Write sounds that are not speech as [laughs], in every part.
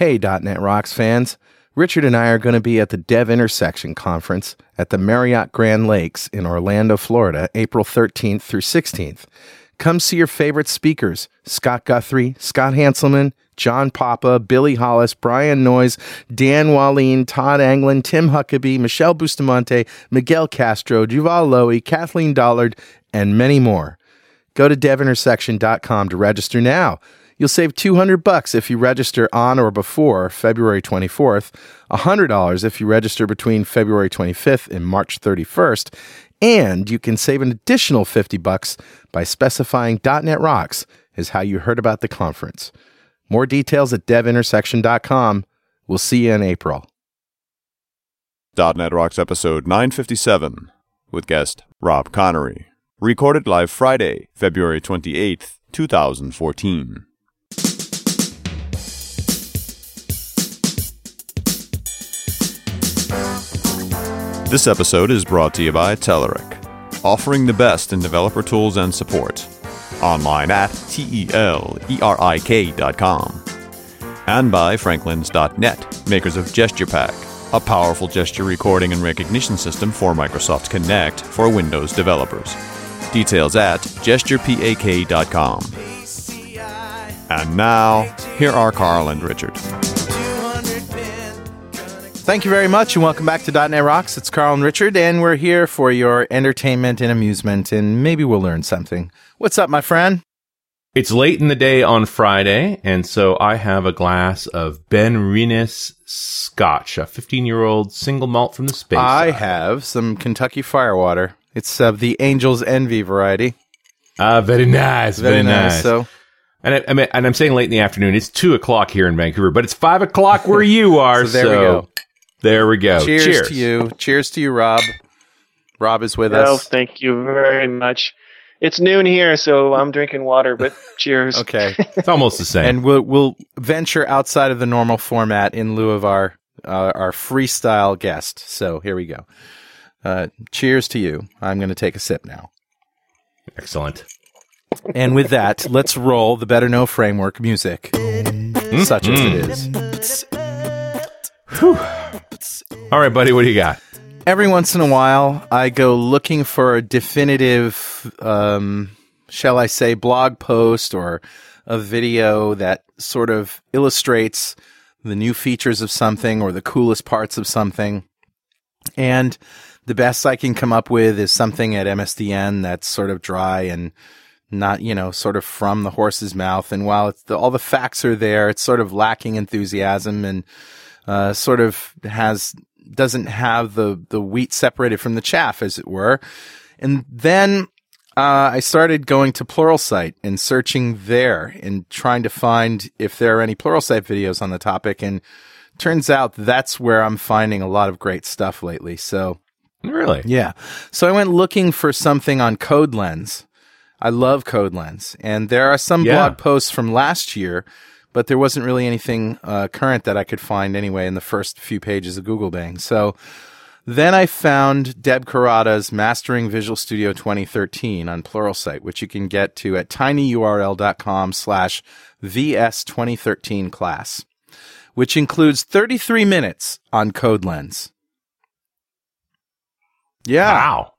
Hey, .NET Rocks fans. Richard and I are going to be at the Dev Intersection Conference at the Marriott Grand Lakes in Orlando, Florida, April 13th through 16th. Come see your favorite speakers Scott Guthrie, Scott Hanselman, John Papa, Billy Hollis, Brian Noyes, Dan Wallin, Todd Anglin, Tim Huckabee, Michelle Bustamante, Miguel Castro, Juval Lowy, Kathleen Dollard, and many more. Go to devintersection.com to register now. You'll save 200 bucks if you register on or before February 24th, $100 if you register between February 25th and March 31st, and you can save an additional 50 bucks by specifying .NET Rocks is how you heard about the conference. More details at devintersection.com. We'll see you in April. .NET Rocks episode 957 with guest Rob Conery. Recorded live Friday, February 28th, 2014. This episode is brought to you by Telerik, offering the best in developer tools and support. Online at T-E-L-E-R-I-K.com. And by Franklins.net, makers of GesturePak, a powerful gesture recording and recognition system for Microsoft Kinect for Windows developers. Details at gesturepak.com. And now, here are Carl and Richard. Thank you very much, and welcome back to .NET Rocks. It's Carl and Richard, and we're here for your entertainment and amusement, and maybe we'll learn something. What's up, my friend? It's late in the day on Friday, and so I have a glass of Benrinnes Scotch, a 15-year-old single malt from the space. I side. have some Kentucky Firewater. It's of the Angel's Envy variety. Ah, very nice, very, nice. So, and I, I mean, and I'm saying late in the afternoon. It's two o'clock here in Vancouver, but it's five o'clock where you [laughs] are. So there we go. There we go. cheers, Cheers to you. Cheers to you, Rob. Rob is with Well, us. thank you very much. It's noon here, so I'm drinking water, but [laughs] cheers. Okay. [laughs] It's almost the same. and we'll we'll venture outside of the normal format in lieu of our uh, our freestyle guest. So here we go. Uh, cheers to you. I'm going to take a sip now. Excellent. And with that, let's roll the Better Know framework music, such as it is. All right, buddy. What do you got? Every once in a while, I go looking for a definitive, um, shall I say, blog post or a video that sort of illustrates the new features of something or the coolest parts of something. And the best I can come up with is something at MSDN that's sort of dry and not, you know, sort of from the horse's mouth. And while the, all the facts are there, it's sort of lacking enthusiasm and uh, sort of has doesn't have the the wheat separated from the chaff, as it were. And then uh, I started going to Pluralsight and searching there and trying to find if there are any Pluralsight videos on the topic. And turns out that's where I'm finding a lot of great stuff lately. So Really? yeah. So I went looking for something on CodeLens. I love CodeLens. And there are some Yeah. blog posts from last year, but there wasn't really anything uh, current that I could find anyway in the first few pages of Google Bang. So then I found Deb Kurata's Mastering Visual Studio 2013 on Pluralsight, which you can get to at tinyurl.com slash VS2013 class, which includes 33 minutes on CodeLens. Yeah. Wow.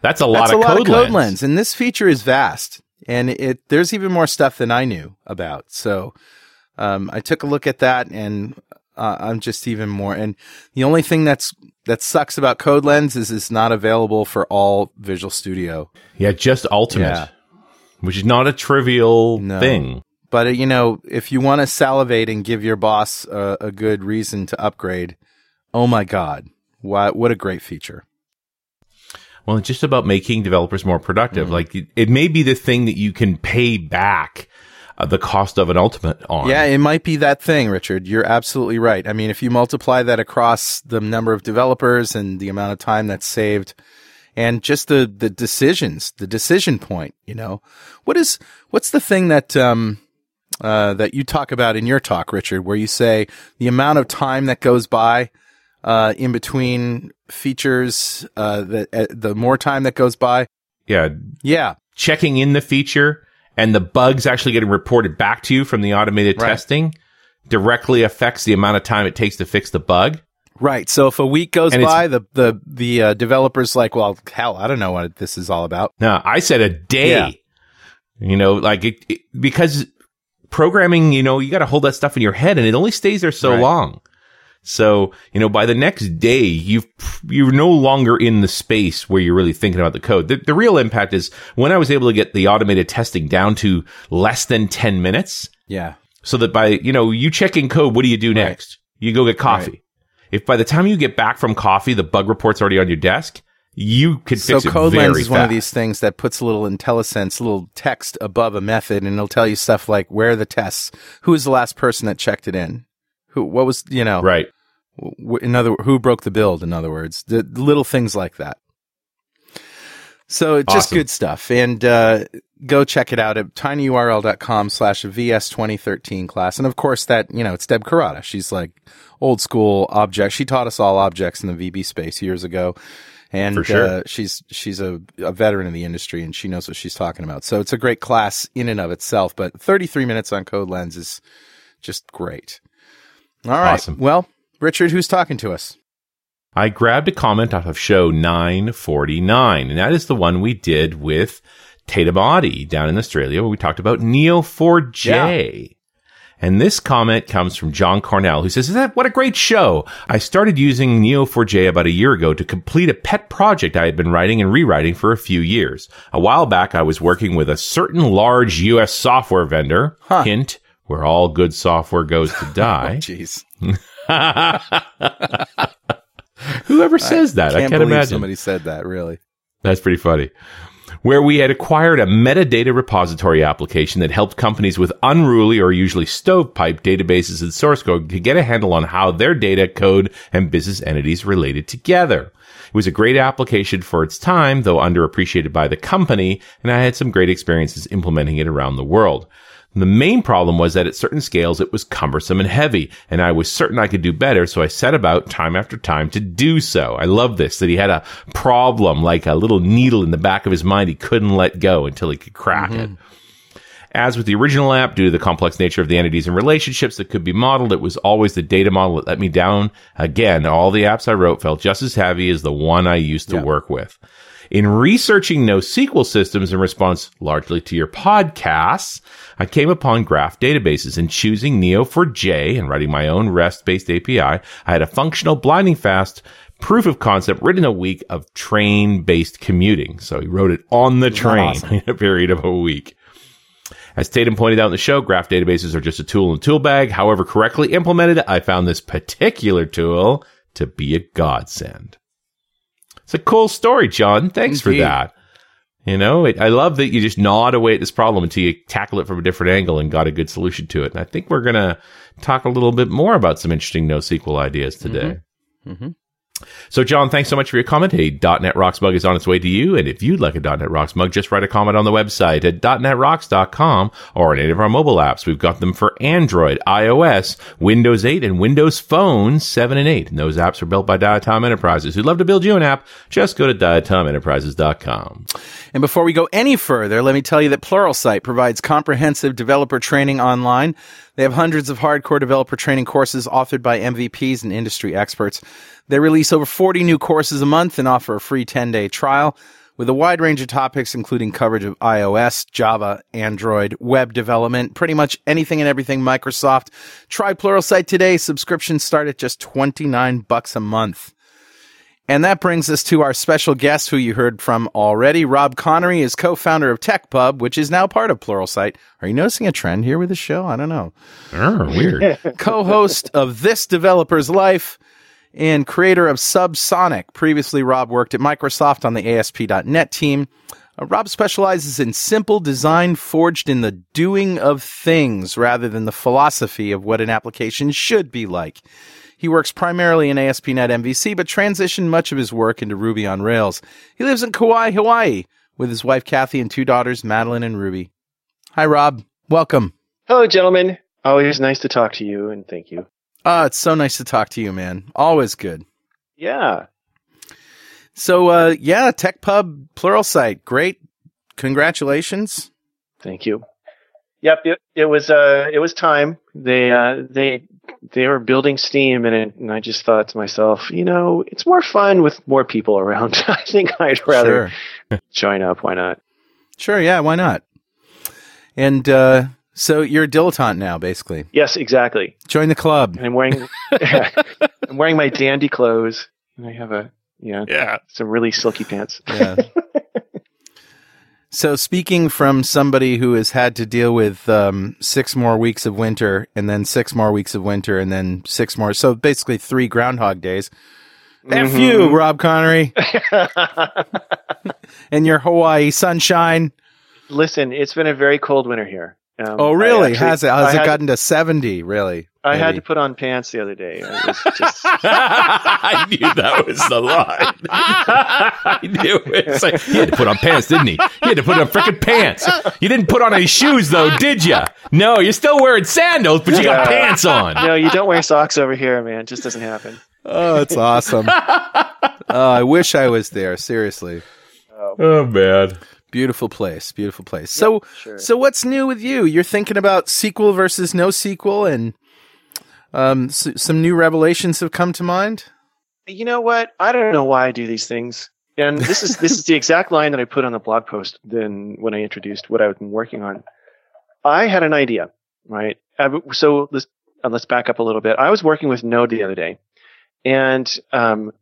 That's a lot That's of a lot code of code lens. lens. and this feature is vast, and it there's even more stuff than I knew about. So, um, I took a look at that, and uh, I'm just even more. And the only thing that's that sucks about Code Lens is it's not available for all Visual Studio. Yeah, just ultimate, Yeah. which is not a trivial No. thing. But uh, you know, if you want to salivate and give your boss a, a good reason to upgrade, oh my god, what what a great feature! Well, it's just about making developers more productive. Mm-hmm. Like it, it may be the thing that you can pay back uh, the cost of an ultimate on. Yeah, it might be that thing, Richard. You're absolutely right. I mean, if you multiply that across the number of developers and the amount of time that's saved and just the, the decisions, the decision point, you know, what is, what's the thing that, um, uh, that you talk about in your talk, Richard, where you say the amount of time that goes by, uh, in between features, uh, that, uh, the more time that goes by. yeah. Yeah. Checking in the feature and the bugs actually getting reported back to you from the automated Right. testing directly affects the amount of time it takes to fix the bug. Right. So if a week goes And by, the the the uh, developer's like, "Well, hell, I don't know what this is all about." No, I said a day. Yeah. You know, like it, it- because programming, you know, you got to hold that stuff in your head and it only stays there so Right. long. So, you know, by the next day, you've, you're no longer in the space where you're really thinking about the code. The, the real impact is when I was able to get the automated testing down to less than 10 minutes Yeah. so that by, you know, you check in code, what do you do next? You go get coffee. If by the time you get back from coffee, the bug report's already on your desk, you could So fix it CodeLens is one of these things that puts a little IntelliSense, a little text above a method, and it'll tell you stuff like where are the tests, who is the last person that checked it in, who, what was, you know, Right. w- in other, who broke the build. In other words, the, the little things like that. So just Awesome. good stuff, and uh, go check it out at tinyurl.com slash vs twenty thirteen class, and of course that you know it's Deb Kurata. She's like old school object. She taught us all objects in the VB space years ago. And For sure. uh, she's she's a, a veteran in the industry and she knows what she's talking about. So it's a great class in and of itself. But 33 minutes on Code Lens is just great. All right. Awesome. Well, Richard, who's talking to us? I grabbed a comment off of show 949, and that is the one we did with Tatham Oddie down in Australia where we talked about Neo4j. And this comment comes from John Cornell, who says, Is that what a great show? I started using Neo4j about a year ago to complete a pet project I had been writing and rewriting for a few years. A while back, I was working with a certain large US software vendor. Huh. Hint, where all good software goes to [laughs] die. Oh, jeez. [laughs] Whoever says that, I Can't can't believe imagine. somebody said that, really. That's pretty funny. Where we had acquired a metadata repository application that helped companies with unruly or usually stovepipe databases and source code to get a handle on how their data, code, and business entities related together. It was a great application for its time, though underappreciated by the company, and I had some great experiences implementing it around the world. The main problem was that at certain scales it was cumbersome and heavy, and I was certain I could do better, so I set about time after time to do so. I love this, that he had a problem, like a little needle in the back of his mind he couldn't let go until he could crack it. Mm-hmm. As with the original app, due to the complex nature of the entities and relationships that could be modeled, it was always the data model that let me down. Again, all the apps I wrote felt just as heavy as the one I used to Yeah. work with. In researching NoSQL systems in response largely to your podcasts, I came upon graph databases and choosing Neo4j and writing my own REST-based API. I had a functional blinding fast proof of concept written a week of train-based commuting. So he wrote it on the train awesome? [laughs] in a period of a week. As Tatham pointed out in the show, graph databases are just a tool in a tool bag. However, correctly implemented, I found this particular tool to be a godsend. It's a cool story, John. Thanks for that. You know, it, I love that you just gnawed away at this problem until you tackle it from a different angle and got a good solution to it. And I think we're going to talk a little bit more about some interesting NoSQL ideas today. Mhm. So, John, thanks so much for your comment. A .NET Rocks mug is on its way to you. And if you'd like a .NET Rocks mug, just write a comment on the website at .NETRocks.com or on any of our mobile apps. We've got them for Android, iOS, Windows 8, and Windows Phone 7 and 8. And those apps are built by Diatom Enterprises. Who'd love to build you an app? Just go to diatomenterprises.com. And before we go any further, let me tell you that Pluralsight provides comprehensive developer training online. They have hundreds of hardcore developer training courses authored by MVPs and industry experts. They release over 40 new courses a month and offer a free 10 day trial with a wide range of topics, including coverage of iOS, Java, Android, web development, pretty much anything and everything Microsoft. Try Pluralsight today. Subscriptions start at just 29 bucks a month. And that brings us to our special guest who you heard from already. Rob Conery is co-founder of Tekpub, which is now part of Pluralsight. Are you noticing a trend here with the show? I don't know. Oh, weird. [laughs] Co-host of This Developer's Life and creator of Subsonic. Previously, Rob worked at Microsoft on the ASP.NET team. Uh, Rob specializes in simple design forged in the doing of things rather than the philosophy of what an application should be like. He works primarily in ASP.NET MVC, but transitioned much of his work into Ruby on Rails. He lives in Kauai, Hawaii, with his wife Kathy and two daughters, Madeline and Ruby. Hi, Rob. Welcome. Hello, gentlemen. Always nice to talk to you, and thank you. Ah, it's so nice to talk to you, man. Always good. Yeah. So, uh, yeah, Tekpub Pluralsight. Great. Congratulations. Thank you. Yep, it, it was uh it was time. They uh, they they were building steam, and, it, and I just thought to myself, you know, it's more fun with more people around. [laughs] I think I'd rather Sure. join up. Why not? Sure, yeah, why not? And uh, so you're a dilettante now, basically. Yes, exactly. Join the club. And I'm wearing [laughs] [laughs] I'm wearing my dandy clothes, and I have a yeah, Yeah. some really silky pants. Yeah. So speaking from somebody who has had to deal with um, six more weeks of winter, and then six more weeks of winter, and then six more, so basically three Groundhog Days. F Mhm. you, Rob Conery, [laughs] and your Hawaii sunshine. Listen, it's been a very cold winter here. Um, Oh, really? actually- Has it? Has I it had- gotten to seventy? Really? I had to put on pants the other day. Was [laughs] just [laughs] I knew that was the line. [laughs] I knew it. Like, he had to put on pants, didn't he? He had to put on freaking pants. You didn't put on any shoes, though, did you? No, you're still wearing sandals, but you got pants on. no, you don't wear socks over here, man. It just doesn't happen. Oh, it's awesome. oh, I wish I was there. Seriously. Oh, man. Beautiful place, beautiful place. So, sure. so what's new with you? You're thinking about sequel versus no sequel, and um, s- some new revelations have come to mind. You know what? I don't know why I do these things. And this is this is the exact line that I put on the blog post then when I introduced what I've been working on. I had an idea, right? So let's uh, let's back up a little bit. I was working with Node the other day, and um,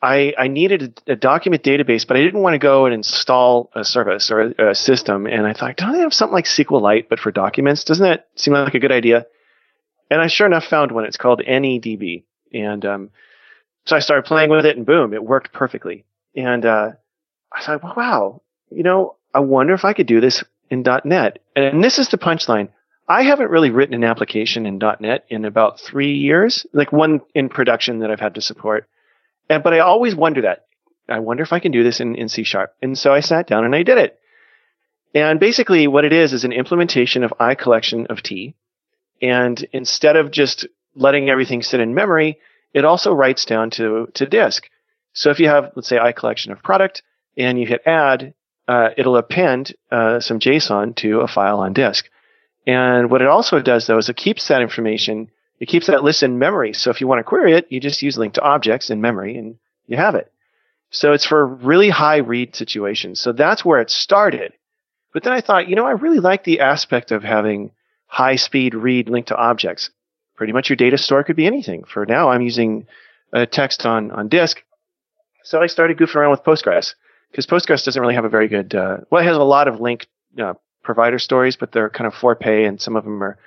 I I needed a, a document database, but I didn't want to go and install a service or a, a system. And I thought, don't they have something like SQLite but for documents? Doesn't that seem like a good idea? And I sure enough found one. It's called NEDB, and um, so I started playing with it, and boom, it worked perfectly. And uh, I thought, wow, you know, I wonder if I could do this in .NET. And this is the punchline. I haven't really written an application in .NET in about three years, like one in production that I've had to support. And, but I always wonder that. I wonder if I can do this in, in C sharp. And so I sat down and I did it. And basically what it is is an implementation of I collection of T. And instead of just letting everything sit in memory, it also writes down to, to disk. So if you have, let's say, I collection of product and you hit add, uh, it'll append uh, some JSON to a file on disk. And what it also does, though, is it keeps that information, it keeps that list in memory. So if you want to query it, you just use LINQ to objects in memory and you have it. So it's for really high read situations. So that's where it started. But then I thought, you know, I really like the aspect of having high speed read LINQ to objects. Pretty much your data store could be anything. For now, I'm using uh, text on, on disk. So I started goofing around with Postgres because Postgres doesn't really have a very good, uh, well, it has a lot of LINQ uh, provider stories, but they're kind of for pay and some of them are,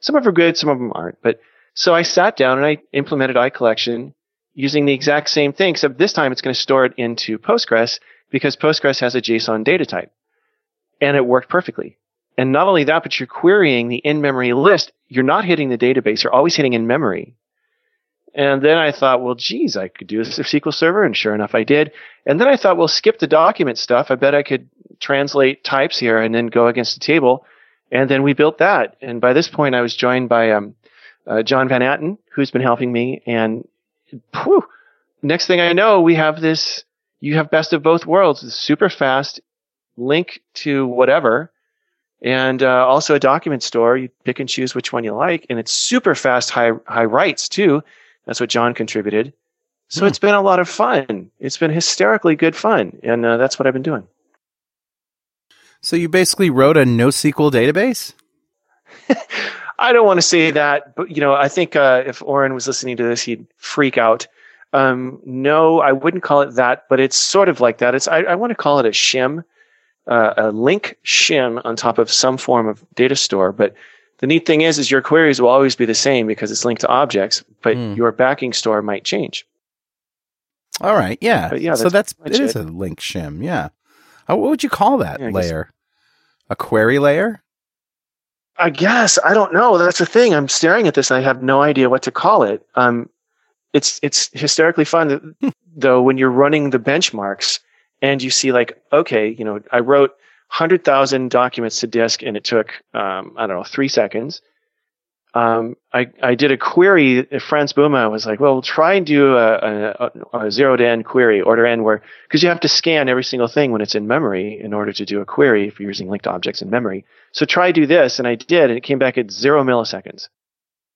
some of them are good, some of them aren't. But so I sat down and I implemented iCollection using the exact same thing, except this time it's going to store it into Postgres because Postgres has a JSON data type. And it worked perfectly. And not only that, but you're querying the in-memory list. You're not hitting the database. You're always hitting in memory. And then I thought, well, geez, I could do this with SQL Server. And sure enough, I did. And then I thought, well, skip the document stuff. I bet I could translate types here and then go against the table. And then we built that. And by this point, I was joined by um, uh, John Van Atten, who's been helping me. And whew, next thing I know, we have this. You have best of both worlds. This super fast LINQ to whatever, and uh, also a document store. You pick and choose which one you like, and it's super fast, high high writes too. That's what John contributed. So Hmm. it's been a lot of fun. It's been hysterically good fun, and uh, that's what I've been doing. So you basically wrote a NoSQL database? [laughs] I don't want to say that, but you know, I think uh, if Oren was listening to this, he'd freak out. Um, no, I wouldn't call it that, but it's sort of like that. It's I, I want to call it a shim, uh, a LINQ shim on top of some form of data store. But the neat thing is, is your queries will always be the same because it's linked to objects, but Hmm. your backing store might change. All right, yeah. But yeah, so that's that's it much a LINQ shim, yeah. What would you call that Yeah, I guess- layer? A query layer? I guess I don't know. That's the thing. I'm staring at this and I have no idea what to call it. Um, it's it's hysterically fun though when you're running the benchmarks and you see like, okay, you know, I wrote hundred thousand documents to disk and it took um, I don't know three seconds. Um, I, I did a query. Frans Bouma was like, well, try and do a, a, a zero to n query, order n, where, because you have to scan every single thing when it's in memory in order to do a query if you're using linked objects in memory. So try do this. And I did, and it came back at zero milliseconds.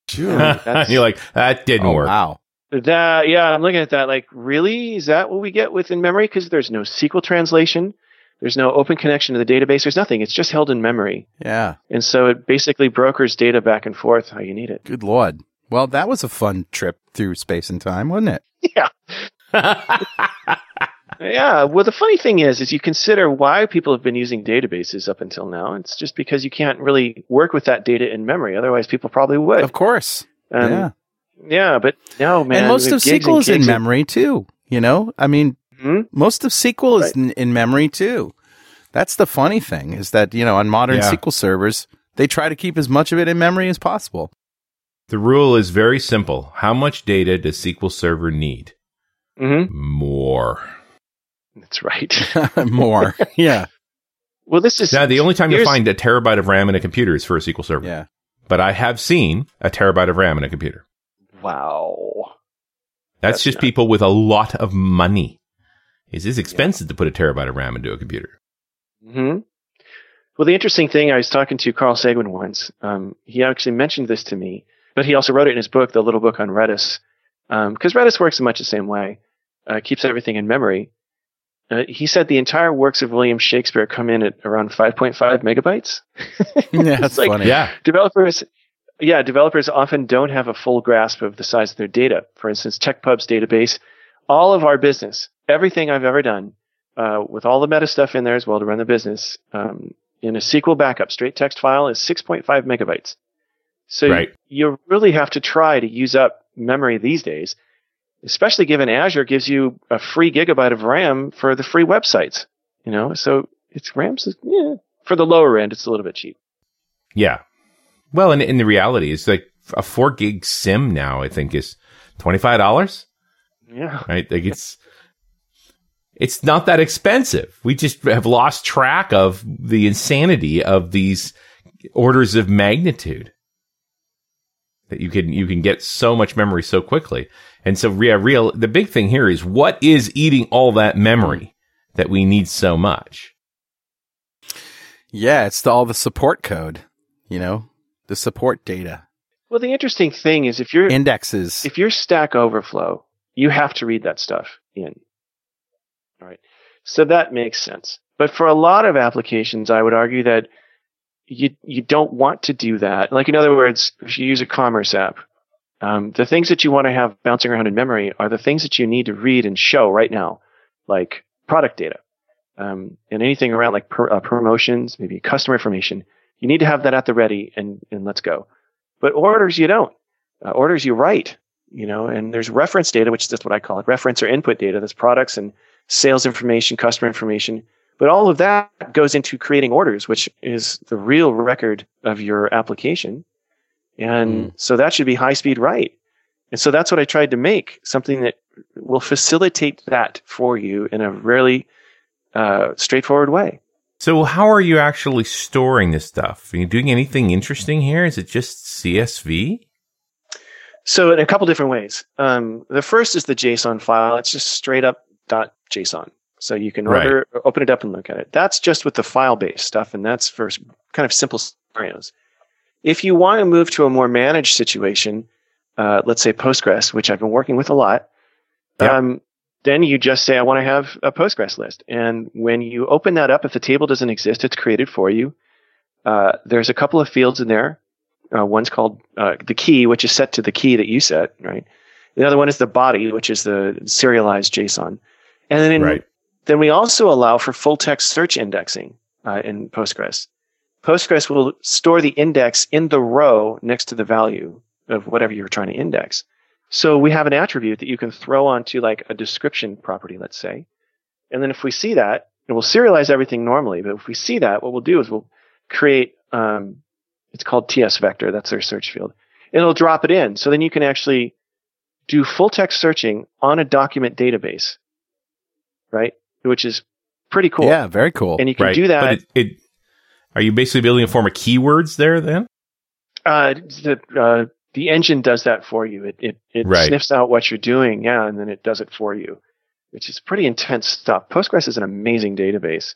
[laughs] You're like, that didn't Oh, work. wow. That, yeah, I'm looking at that. Like, really? Is that what we get with in memory? Because there's no SQL translation. There's no open connection to the database. There's nothing. It's just held in memory. Yeah. And so it basically brokers data back and forth how you need it. Good lord. Well, that was a fun trip through space and time, wasn't it? [laughs] Yeah. Yeah. Well, the funny thing is, is you consider why people have been using databases up until now. It's just because you can't really work with that data in memory. Otherwise, people probably would. Of course. Um, yeah. Yeah, but no, man. and most of SQL is in memory too. You know, I mean, Hmm? most of SQL is in, in memory too. That's the funny thing is that you know on modern Yeah. SQL servers they try to keep as much of it in memory as possible. The rule is very simple. How much data does SQL Server need? Mm-hmm. More. That's right. [laughs] More, [laughs] yeah, Well, this is Now, the only time you find a terabyte of RAM in a computer is for a SQL Server. yeah. But I have seen a terabyte of RAM in a computer. Wow. That's, That's just not- people with a lot of money. It is expensive to put a terabyte of RAM into a computer. hmm Well, the interesting thing, I was talking to Karl Seguin once. Um, he actually mentioned this to me, but he also wrote it in his book, the little book on Redis, because Redis works in much the same way, uh, keeps everything in memory. Uh, he said the entire works of William Shakespeare come in at around 5.5 megabytes. [laughs] [laughs] Yeah, that's like- funny. Yeah. developers yeah developers often don't have a full grasp of the size of their data for instance tekpub's database all of our business everything i've ever done uh, with all the meta stuff in there as well to run the business um, in a sql backup straight text file is 6.5 megabytes so Right. you really have to try to use up memory these days especially given azure gives you a free gigabyte of ram for the free websites you know so it's ram's yeah for the lower end it's a little bit cheap Yeah. Well, and, and the reality it's like a four gig sim now, I think is $25, yeah [laughs] right? Like it's, it's not that expensive. We just have lost track of the insanity of these orders of magnitude that you can, you can get so much memory so quickly. And so, yeah, real, the big thing here is what is eating all that memory that we need so much? Yeah, it's the, all the support code. You know, the support data, Well, the interesting thing is if you're indexes. if you're Stack Overflow, you have to read that stuff in. All right. So that makes sense. But for a lot of applications, I would argue that you you don't want to do that. Like in other words, if you use a commerce app, um, the things that you want to have bouncing around in memory are the things that you need to read and show right now, like product data, um, and anything around like per, uh, promotions, maybe customer information. You need to have that at the ready, and and let's go. But orders, you don't. Uh, orders, you write. You know, and there's reference data, which is just what I call it, reference or input data. That's products and sales information, customer information. But all of that goes into creating orders, which is the real record of your application. And so that should be high speed write. And so that's what I tried to make something that will facilitate that for you in a really uh, straightforward way. So how are you actually storing this stuff? Are you doing anything interesting here? Is it just CSV? So in a couple different ways. Um, the first is the JSON file. It's just straight up .json. So you can Right. order, open it up and look at it. That's just with the file-based stuff, and that's for kind of simple scenarios. If you want to move to a more managed situation, uh, let's say Postgres, which I've been working with a lot, Yep. um, then you just say, I want to have a Postgres list. And when you open that up, if the table doesn't exist, it's created for you. Uh, there's a couple of fields in there. Uh, one's called uh, the key, which is set to the key that you set, right? The other one is the body, which is the serialized JSON. And then, in, Right. then we also allow for full text search indexing uh, in Postgres. Postgres will store the index in the row next to the value of whatever you're trying to index. So we have an attribute that you can throw onto like a description property, let's say. And then if we see that, and we'll serialize everything normally, but if we see that, what we'll do is we'll create, um, it's called TS vector. That's their search field. And it'll drop it in. So then you can actually do full text searching on a document database, right? Which is pretty cool. Yeah, very cool. And you can right. do that. But it, it, are you basically building a form of keywords there then? Uh, the uh, the engine does that for you. It it, it Right. sniffs out what you're doing, yeah, and then it does it for you, which is pretty intense stuff. Postgres is an amazing database.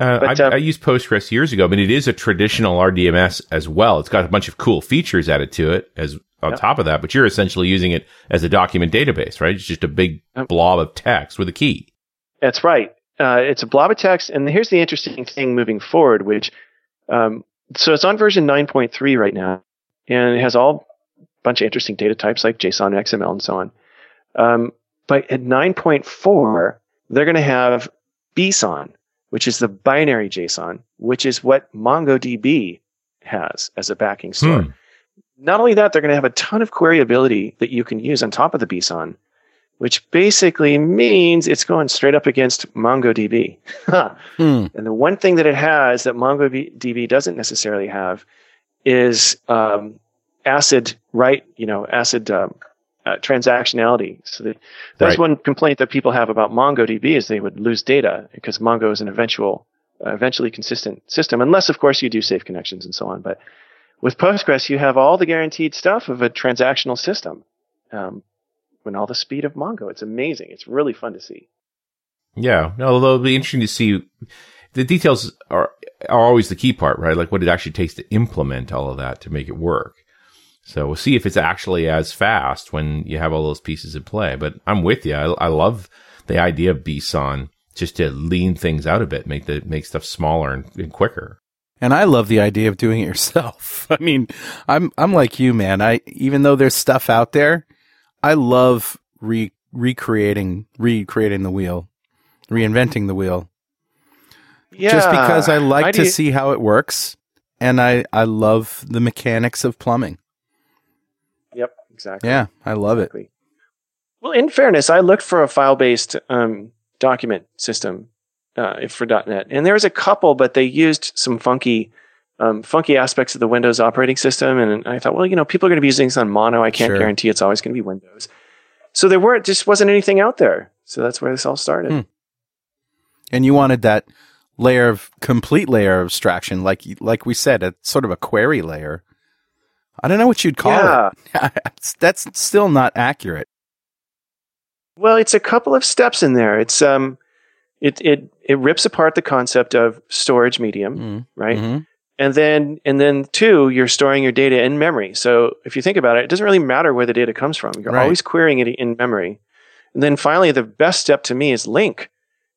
Uh, But, I, uh, I used Postgres years ago, but it is a traditional RDMS as well. It's got a bunch of cool features added to it as on Yep. top of that, but you're essentially using it as a document database, right? It's just a big blob of text with a key. That's right. Uh, it's a blob of text, and here's the interesting thing moving forward, which um, so it's on version 9.3 right now, and it has all a bunch of interesting data types like JSON, XML, and so on. Um, but at 9.4, they're going to have BSON, which is the binary JSON, which is what MongoDB has as a backing store. Hmm. Not only that, they're going to have a ton of queryability that you can use on top of the BSON, which basically means it's going straight up against MongoDB. [laughs] Hmm. And the one thing that it has that MongoDB doesn't necessarily have is um, ACID, right? You know, ACID um, uh, transactionality. So that, that's Right. one complaint that people have about MongoDB is they would lose data because Mongo is an eventual, uh, eventually consistent system, unless of course you do safe connections and so on. But with Postgres, you have all the guaranteed stuff of a transactional system. Um, and all the speed of Mongo. It's amazing. It's really fun to see. Yeah. No, Although it'll be interesting to see the details are are always the key part, right? Like what it actually takes to implement all of that to make it work. So we'll see if it's actually as fast when you have all those pieces in play. But I'm with you. I, I love the idea of BSON just to lean things out a bit, make the make stuff smaller and, and quicker. And I love the idea of doing it yourself. [laughs] I mean, I'm I'm like you, man. I even though there's stuff out there, I love re recreating recreating the wheel, reinventing the wheel. Yeah, Just because I like to see how it works and I I love the mechanics of plumbing. Exactly. Yeah, I love it. Well, in fairness, I looked for a file-based um, document system uh, for .NET, and there was a couple, but they used some funky, um, funky aspects of the Windows operating system. And I thought, well, you know, people are going to be using this on Mono. I can't Sure. guarantee it's always going to be Windows. So there weren't, just wasn't anything out there. So that's where this all started. Hmm. And you wanted that layer of complete layer of abstraction like like we said, it's sort of a query layer. I don't know what you'd call yeah. [laughs] it. That's still not accurate. Well, it's a couple of steps in there. It's um, it it it rips apart the concept of storage medium, Mm, right? mhm. And then, and then two, you're storing your data in memory. So if you think about it, it doesn't really matter where the data comes from. You're Right. always querying it in memory. And then finally, the best step to me is LINQ.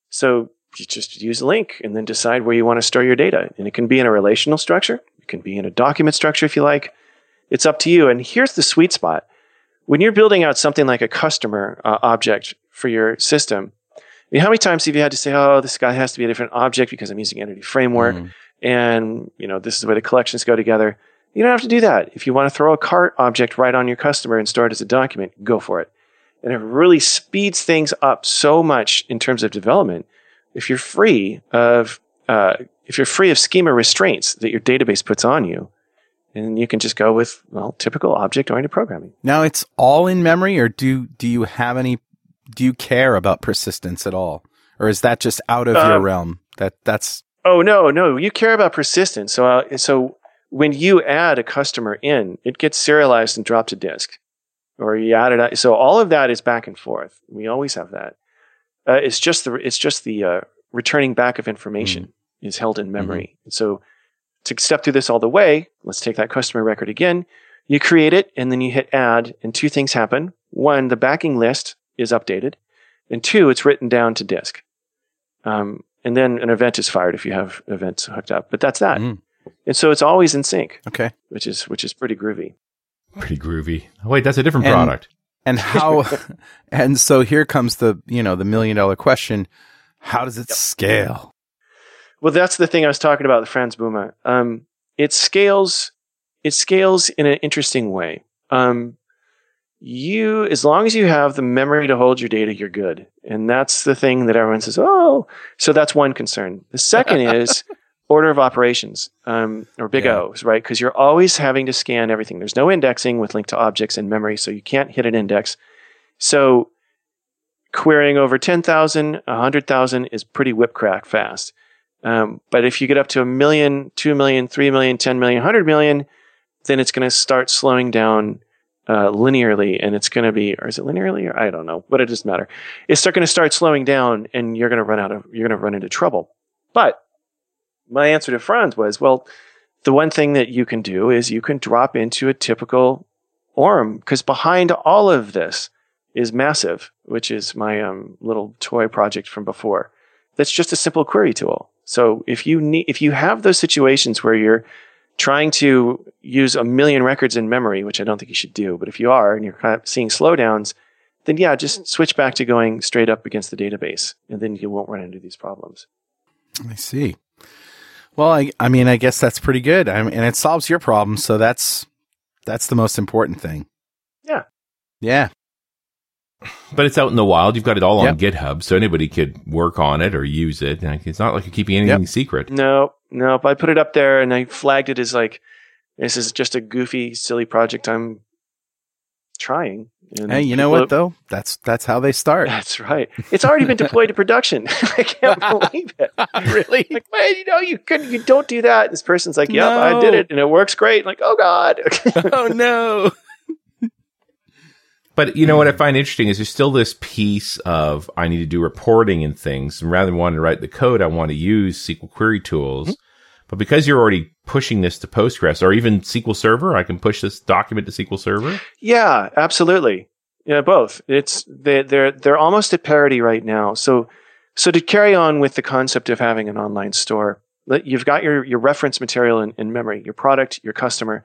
So you just use LINQ and then decide where you want to store your data. And it can be in a relational structure. It can be in a document structure if you like. It's up to you. And here's the sweet spot. When you're building out something like a customer uh, object for your system, I mean, how many times have you had to say, oh, this guy has to be a different object because I'm using Entity Framework? Mm. and you know this is where the collections go together. You don't have to do that. If you want to throw a cart object right on your customer and store it as a document, go for it. And it really speeds things up so much in terms of development. If you're free of uh, if you're free of schema restraints that your database puts on you, and you can just go with well typical object oriented programming. Now it's all in memory, or do do you have any? Do you care about persistence at all, or is that just out of your Um, realm? That that's Oh no, no, you care about persistence. So uh, so when you add a customer in, it gets serialized and dropped to disk, or you add it. So all of that is back and forth. We always have that. Uh, it's just the it's just the uh, returning back of information is held in memory. So to step through this all the way, let's take that customer record again. You create it, and then you hit add, and two things happen. One, the backing list is updated, and two, it's written down to disk. Um, and then an event is fired if you have events hooked up. But that's that. Mm. And so it's always in sync, okay. which is which is pretty groovy. Pretty groovy. Wait, that's a different And- product. And how? [laughs] and so here comes the you know the million dollar question: How does it scale? Well, that's the thing I was talking about with Frans Bouma. Um, it scales. It scales in an interesting way. Um, you, as long as you have the memory to hold your data, you're good. And that's the thing that everyone says. Oh, so that's one concern. The second [laughs] is order of operations, um, or big Yeah. O's, right? Because you're always having to scan everything. There's no indexing with LINQ to objects in memory, so you can't hit an index. So querying over 10,000, 100,000 is pretty whip crack fast. Um, but if you get up to a million, two million, three million, 10 million, 100 million, then it's going to start slowing down uh, linearly, and it's going to be, or is it linearly? Or I don't know, but it doesn't matter. It's going to start slowing down, and you're going to run out of, you're going to run into trouble. But my answer to Frans was, well, the one thing that you can do is you can drop into a typical ORM because behind all of this is Massive, which is my um, little toy project from before. That's just a simple query tool. So if you need, if you have those situations where you're trying to use a million records in memory, which I don't think you should do, but if you are and you're kind of seeing slowdowns, then yeah, just switch back to going straight up against the database, and then you won't run into these problems. I see. Well, I, I mean, I guess that's pretty good. I mean, and it solves your problem, so that's that's the most important thing. Yeah. Yeah. But it's out in the wild. You've got it all on Yep. GitHub, so anybody could work on it or use it. Like, it's not like you're keeping anything Yep. secret. No, no, but I put it up there and I flagged it as like, this is just a goofy, silly project I'm trying. And Hey, you know what though? That's that's how they start. That's right. It's already been deployed to production. [laughs] I can't [laughs] believe it. really? [laughs] Like, wait, you know, you could, you don't do that. This person's like, yep, I did it, and it works great. like, oh god. oh no. But you know what I hmm. find interesting is there's still this piece of I need to do reporting and things. And rather than wanting to write the code, I want to use SQL query tools. Hmm. But because you're already pushing this to Postgres or even SQL Server, I can push this document to SQL Server. Yeah, absolutely. Yeah, both. It's they they're they're almost at parity right now. So so to carry on with the concept of having an online store, you've got your your reference material in, in memory, your product, your customer.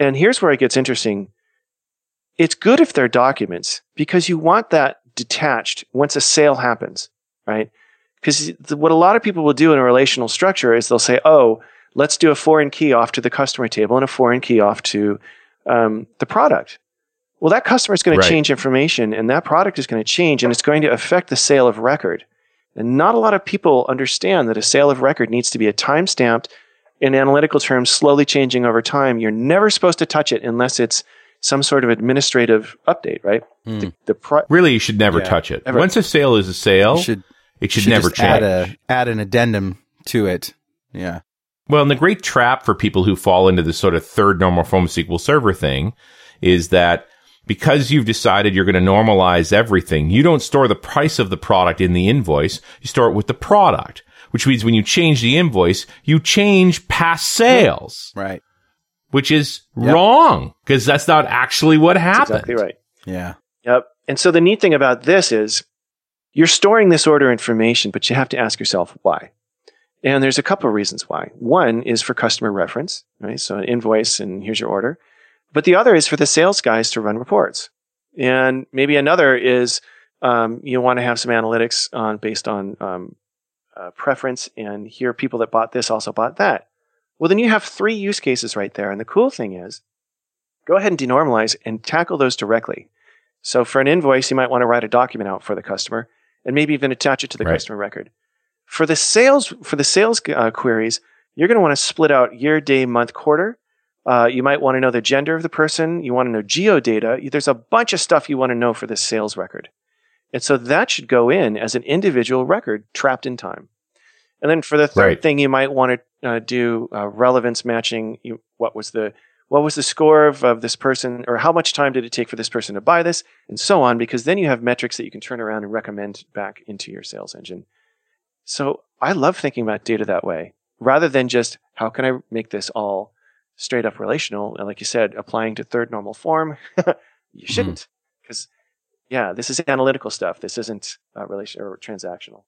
And here's where it gets interesting. It's good if they're documents because you want that detached once a sale happens, right? Because what a lot of people will do in a relational structure is they'll say, "Oh, let's do a foreign key off to the customer table and a foreign key off to um, the product." Well, that customer is going Right. to change information, and that product is going to change, and it's going to affect the sale of record. And not a lot of people understand that a sale of record needs to be a time stamped, in analytical terms, slowly changing over time. You're never supposed to touch it unless it's some sort of administrative update, right? Hmm. The, the pri- Really, you should never Yeah, touch it. ever. Once a sale is a sale, should it should, should never just change. add a add an addendum to it. Yeah. Well, and the great trap for people who fall into this sort of third normal form of SQL Server thing is that because you've decided you're going to normalize everything, you don't store the price of the product in the invoice. You store it with the product, which means when you change the invoice, you change past sales, Right. Which is Yep. wrong because that's not actually what That's happened. exactly right. Yeah. Yep. And so the neat thing about this is you're storing this order information, but you have to ask yourself why. And there's a couple of reasons why. One is for customer reference, right? So an invoice and here's your order. But the other is for the sales guys to run reports. And maybe another is um, you want to have some analytics on based on um, uh, preference and here people that bought this also bought that. Well, then you have three use cases right there. And the cool thing is go ahead and denormalize and tackle those directly. So for an invoice, you might want to write a document out for the customer and maybe even attach it to the Right. customer record. For the sales, for the sales uh, queries, you're going to want to split out year, day, month, quarter. Uh, you might want to know the gender of the person. You want to know geo data. There's a bunch of stuff you want to know for the sales record. And so that should go in as an individual record trapped in time. And then for the third Right. thing, you might want to uh, do uh, relevance matching. You, what was the what was the score of, of this person, or how much time did it take for this person to buy this, and so on, because then you have metrics that you can turn around and recommend back into your sales engine. So I love thinking about data that way, rather than just how can I make this all straight up relational, and like you said, applying to third normal form. [laughs] you shouldn't, because yeah, this is analytical stuff. This isn't uh, relation or transactional.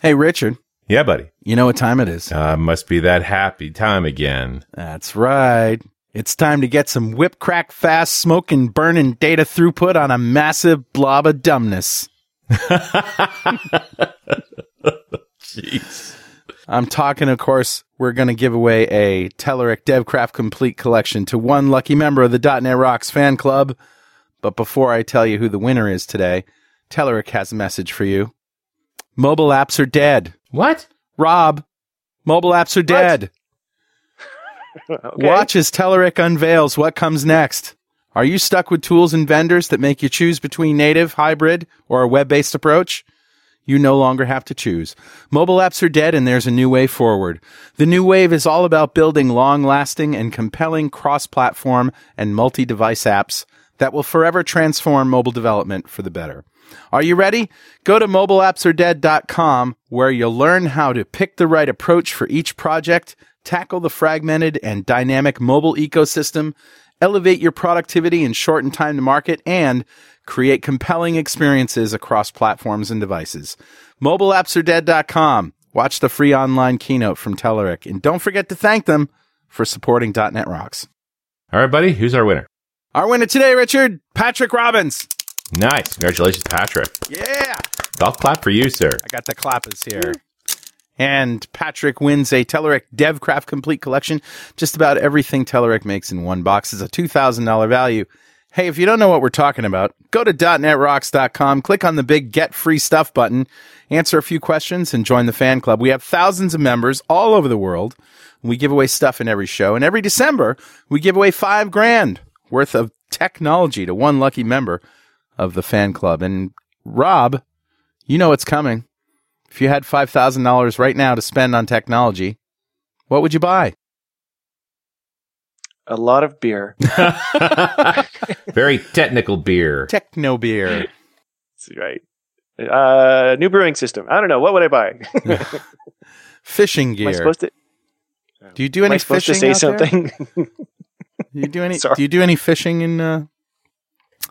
Hey, Richard, Yeah, buddy. you know what time it is? Uh, must be that happy time again. That's right. It's time to get some whip crack fast smoking burning data throughput on a massive blob of dumbness. [laughs] Jeez. I'm talking, of course, we're going to give away a Telerik DevCraft Complete collection to one lucky member of the .NET Rocks fan club. But before I tell you who the winner is today, Telerik has a message for you. Mobile apps are dead. What? Rob, mobile apps are dead. [laughs] Okay. Watch as Telerik unveils what comes next. Are you stuck with tools and vendors that make you choose between native, hybrid, or a web based approach? you no longer have to choose. Mobile apps are dead and there's a new way forward. The new wave is all about building long lasting and compelling cross platform and multi device apps that will forever transform mobile development for the better. Are you ready? Go to mobileappsaredead.com where you'll learn how to pick the right approach for each project, tackle the fragmented and dynamic mobile ecosystem, elevate your productivity and shorten time to market, and create compelling experiences across platforms and devices. Mobileappsaredead.com. Watch the free online keynote from Telerik and don't forget to thank them for supporting .NET Rocks. All right, buddy. Who's our winner? Our winner today, Richard, Patrick Robbins. Nice. Congratulations, Patrick. Yeah. Golf clap for you, sir. I got the clappers here. And Patrick wins a Telerik DevCraft Complete Collection. Just about everything Telerik makes in one box is a $2,000 value. Hey, if you don't know what we're talking about, go to .netrocks.com, click on the big Get Free Stuff button, answer a few questions, and join the fan club. We have thousands of members all over the world. We give away stuff in every show, and every December, we give away five grand worth of technology to one lucky member of the fan club. And Rob, you know it's coming. If you had $5,000 right now to spend on technology, what would you buy? A lot of beer. [laughs] [laughs] Very technical beer. Techno beer. That's right. Uh, new brewing system. I don't know. What would I buy? [laughs] Fishing Am I gear. supposed to? do you do Am any I supposed to fishing say something? Do you do any? Sorry. Do you do any fishing in uh,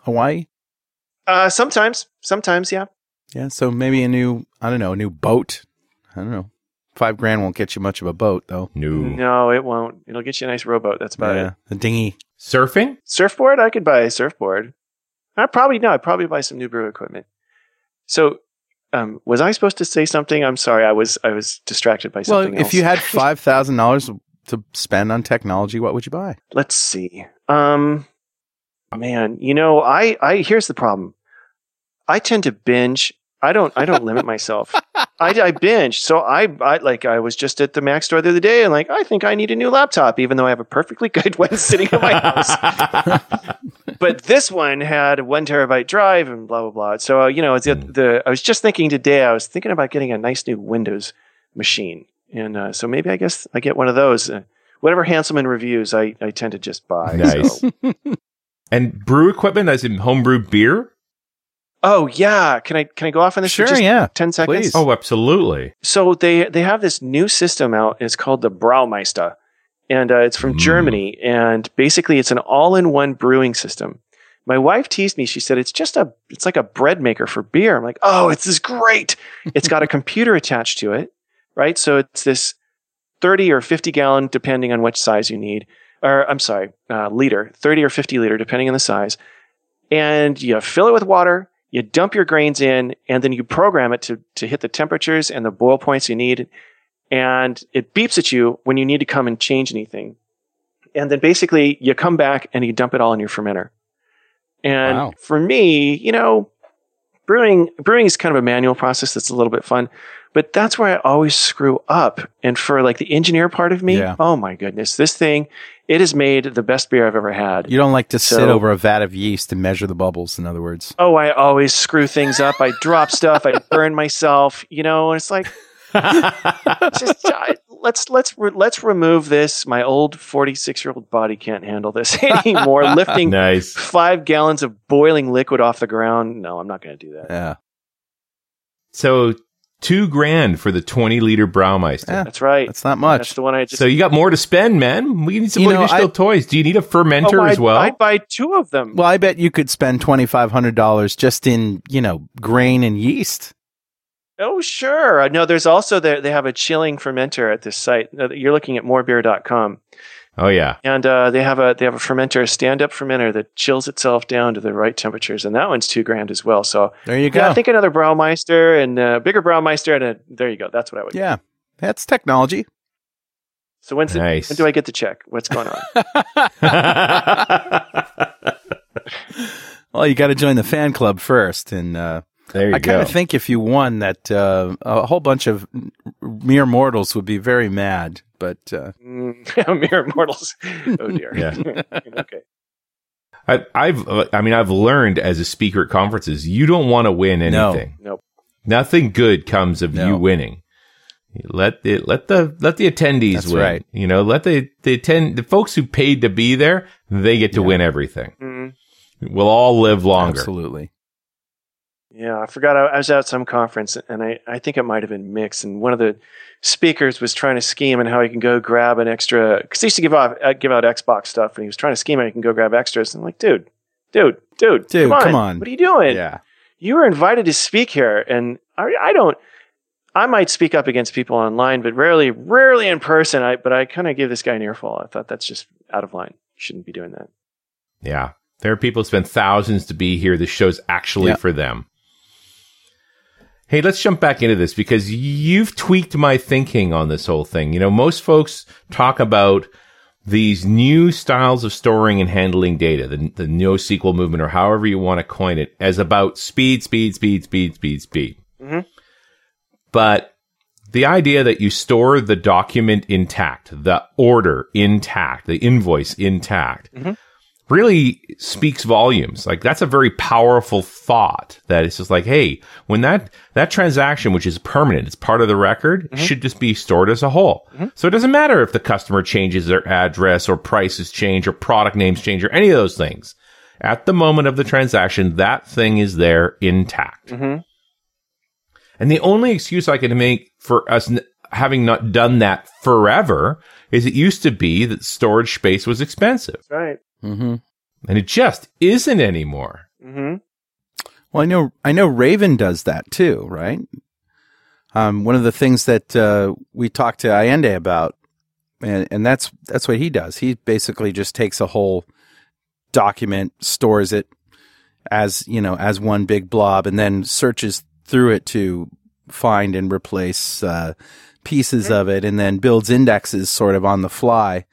Hawaii? Uh, sometimes, sometimes, yeah. Yeah. So maybe a new, I don't know, a new boat. I don't know. Five grand won't get you much of a boat, though. No. No, it won't. It'll get you a nice rowboat. That's about yeah. it. The dinghy. Surfing? Surfboard. I could buy a surfboard. I probably no. I'd probably buy some new brew equipment. So, um, was I supposed to say something? I'm sorry. I was. I was distracted by something. Well, if else. you had five thousand dollars to spend on technology, what would you buy? let's see. Um, man, you know, I, I here's the problem. I tend to binge. I don't. I don't limit myself. I, I binge. So I, I like. I was just at the Mac store the other day, and like, I think I need a new laptop, even though I have a perfectly [laughs] good one sitting in my house. [laughs] but this one had a one terabyte drive and blah blah blah. So uh, you know, it's the, the. I was just thinking today. I was thinking about getting a nice new Windows machine, and uh, so maybe I guess I get one of those. Uh, whatever Hanselman reviews, I, I tend to just buy. Nice. So. [laughs] and brew equipment, as in homebrew beer? Oh yeah, can I can I go off on this Sure, for just yeah, ten seconds? please. Oh, absolutely. So they they have this new system out. And it's called the Braumeister, and uh, it's from Mm. Germany. And basically, it's an all-in-one brewing system. My wife teased me. She said it's just a it's like a bread maker for beer. I'm like, oh, it's this great. It's got a [laughs] computer attached to it, right? So it's this thirty or fifty gallon, depending on which size you need. Or I'm sorry, uh, liter, thirty or fifty liter, depending on the size. And you fill it with water. You dump your grains in, and then you program it to to hit the temperatures and the boil points you need. And it beeps at you when you need to come and change anything. And then basically you come back and you dump it all in your fermenter. And Wow. for me, you know, brewing brewing is kind of a manual process that's a little bit fun, but that's where I always screw up. And for like the engineer part of me, Yeah. oh my goodness, this thing, it has made the best beer I've ever had. You don't like to sit over a vat of yeast and measure the bubbles. In other words, Oh, I always screw things up. I drop stuff. I burn myself. You know, and it's like [laughs] just I, let's let's re- let's remove this. My old forty six year old body can't handle this [laughs] anymore. Lifting nice. five gallons of boiling liquid off the ground. No, I'm not going to do that. yeah, So two grand for the 20 liter Braumeister. Yeah. That's right. that's not much. That's much. the one I just. So you got more to spend, man. We need some You know, additional I- toys. Do you need a fermenter oh, as well? I'd buy two of them. Well, I bet you could spend twenty five hundred dollars just in you know grain and yeast. Oh, sure. No, there's also there. They have a chilling fermenter at this site. You're looking at morebeer.com. oh yeah. and uh, they have a they have a fermenter, a stand up fermenter that chills itself down to the right temperatures, and that one's two grand as well. So There you go. yeah, I think another Braumeister and a bigger Braumeister, and a, there you go. That's what I would. yeah, that's technology. So when's the, when do I get the check? What's going on? [laughs] [laughs] Well, you got to join the fan club first, and uh, there you I kind of think if you won, that uh, a whole bunch of mere mortals would be very mad. But uh, [laughs] Mere mortals. Oh dear. Yeah. [laughs] okay. I, I've, uh, I mean, I've learned as a speaker at conferences, you don't want to win No. anything. Nope. Nothing good comes of No. you winning. Let the let the let the attendees That's win. right. You know, let the the attend the folks who paid to be there, they get to Yeah. win everything. Mhm. We'll all live longer. Absolutely. Yeah, I forgot. I, I was at some conference, and I, I think it might have been Mix, And one of the speakers was trying to scheme on how he can go grab an extra because he used to give out uh, give out Xbox stuff, and he was trying to scheme how he can go grab extras. And I'm like, dude, dude, dude, Dude, come on, come on. what are you doing? Yeah. You were invited to speak here, and I, I don't. I might speak up against people online, but rarely, rarely in person. I but I kind of gave this guy an earful. I thought that's just out of line. You shouldn't be doing that. Yeah. There are people who spend thousands to be here. This show's actually Yeah. for them. Hey, let's jump back into this because you've tweaked my thinking on this whole thing. You know, most folks talk about these new styles of storing and handling data, the, the NoSQL movement or however you want to coin it as about speed, speed, speed, speed, speed, speed. Mhm. But the idea that you store the document intact, the order intact, the invoice intact, really speaks volumes. Like that's a very powerful thought that it's just like, hey, when that, that transaction, which is permanent, it's part of the record, should just be stored as a whole. So it doesn't matter if the customer changes their address or prices change or product names change or any of those things. At the moment of the transaction, that thing is there intact. Mhm. And the only excuse I can make for us n- having not done that forever is it used to be that storage space was expensive That's right. Mm-hmm. and it just isn't anymore. hmm Well, I know I know Raven does that too, right? Um, one of the things that uh, we talked to Ayende about, and and that's that's what he does. He basically just takes a whole document, stores it as you know as one big blob, and then searches through it to find and replace uh, pieces of it, and then builds indexes sort of on the fly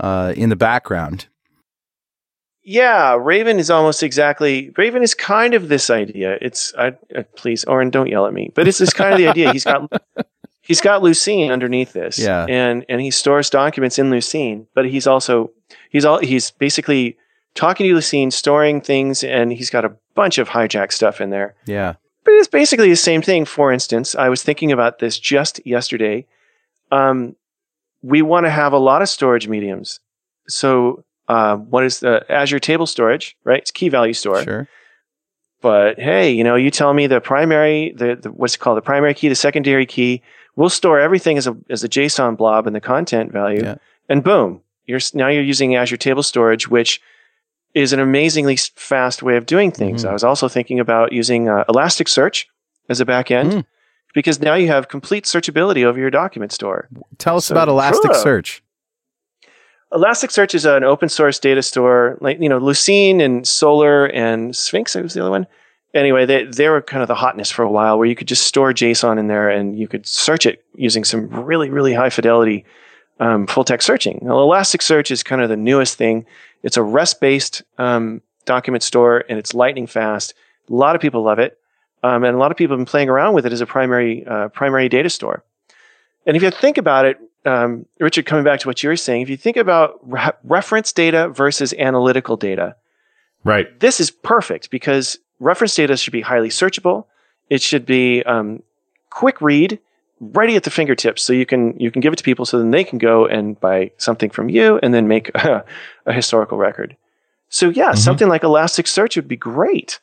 uh, in the background. Yeah, Raven is almost exactly. Raven is kind of this idea. It's I, uh, please, Oren, don't yell at me. But it's this kind of the idea. He's got [laughs] he's got Lucene underneath this, Yeah. and and he stores documents in Lucene. But he's also he's all he's basically talking to Lucene, storing things, and he's got a bunch of hijack stuff in there. Yeah. But it's basically the same thing. For instance, I was thinking about this just yesterday. Um, we want to have a lot of storage mediums. So, what is the Azure Table Storage? Right, it's key value store. Sure. But hey, you know, you tell me the primary, the, the what's it called, the primary key, the secondary key. We'll store everything as a as a JSON blob in the content value, Yeah. and boom, you're now you're using Azure Table Storage, which is an amazingly fast way of doing things. Mhm. I was also thinking about using uh, Elasticsearch as a backend Mm. because now you have complete searchability over your document store. Tell us So, about sure. Elasticsearch. Is an open source data store, like you know, Lucene and Solr and Sphinx. I was the other one. Anyway, they they were kind of the hotness for a while, where you could just store JSON in there and you could search it using some really really high fidelity um, full text searching. Now, Elasticsearch is kind of the newest thing. It's a REST based um, document store and it's lightning fast. A lot of people love it, um, and a lot of people have been playing around with it as a primary uh, primary data store. And if you think about it, um, Richard, coming back to what you were saying, if you think about re- reference data versus analytical data, Right. this is perfect because reference data should be highly searchable. It should be um, quick read, ready at the fingertips, so you can you can give it to people, so then they can go and buy something from you, and then make [laughs] a, historical record. So yeah, Mhm. something like Elasticsearch would be great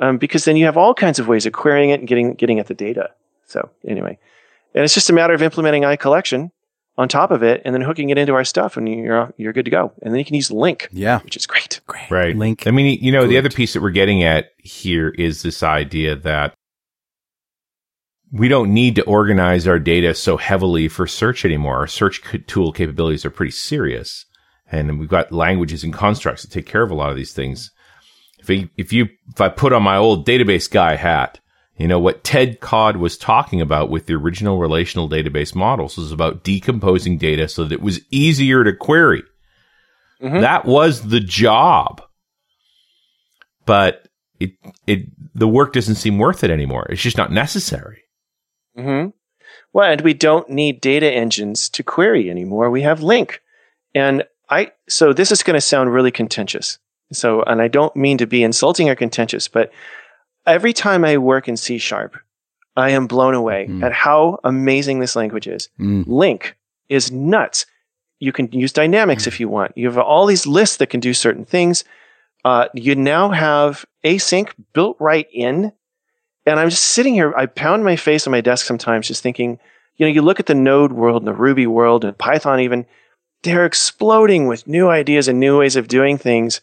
um, because then you have all kinds of ways of querying it and getting getting at the data. So anyway, and it's just a matter of implementing iCollection on top of it, and then hooking it into our stuff, and you're you're good to go. And then you can use LINQ, Yeah. which is great. Great. Right. LINQ. I mean, you know, the other piece that we're getting at here is this idea that we don't need to organize our data so heavily for search anymore. Our search c- tool capabilities are pretty serious. And we've got languages and constructs that take care of a lot of these things. If, I if you, if I put on my old database guy hat, you know, what Ted Codd was talking about with the original relational database models was about decomposing data so that it was easier to query. Mhm. That was the job. But it, it, the work doesn't seem worth it anymore. It's just not necessary. hmm Well, and we don't need data engines to query anymore. We have LINQ, and I. So this is going to sound really contentious. So, and I don't mean to be insulting or contentious, but every time I work in C sharp, I am blown away Mm. at how amazing this language is. Mm. LINQ is nuts. You can use dynamics if you want. You have all these lists that can do certain things. Uh, you now have async built right in. And I'm just sitting here, I pound my face on my desk sometimes just thinking, you know, you look at the Node world and the Ruby world and Python even, they're exploding with new ideas and new ways of doing things.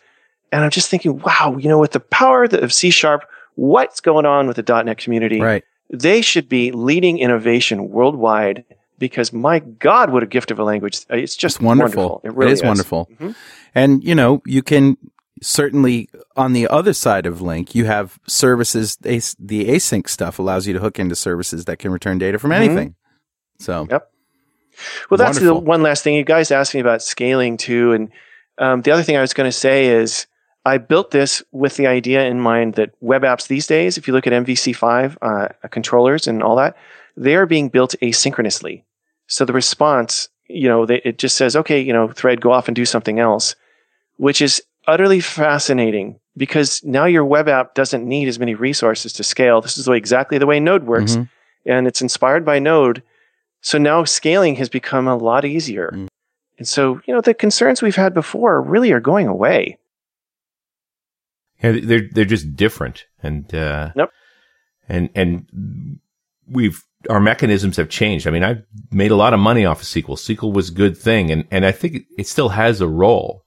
And I'm just thinking, wow, you know, with the power of C sharp, what's going on with the .NET community? Right. They should be leading innovation worldwide because my God, what a gift of a language. It's just It's wonderful. It really is wonderful. Mhm. And, you know, you can certainly on the other side of LINQ, you have services. The async stuff allows you to hook into services that can return data from Mhm. anything. So, Yep. Well, that's the one last thing. You guys asked me about scaling too. And um, the other thing I was going to say is I built this with the idea in mind that web apps these days, if you look at MVC5 uh, controllers and all that, they are being built asynchronously. So the response, you know, they, it just says, okay, you know, thread, go off and do something else, which is utterly fascinating because now your web app doesn't need as many resources to scale. This is the way, exactly the way Node works mhm. and it's inspired by Node. So now scaling has become a lot easier. Mm. And so, you know, the concerns we've had before really are going away. Yeah, they're they're just different, and uh, Yep. and and we've our mechanisms have changed. I mean, I've made a lot of money off of SQL. SQL was a good thing, and and I think it still has a role.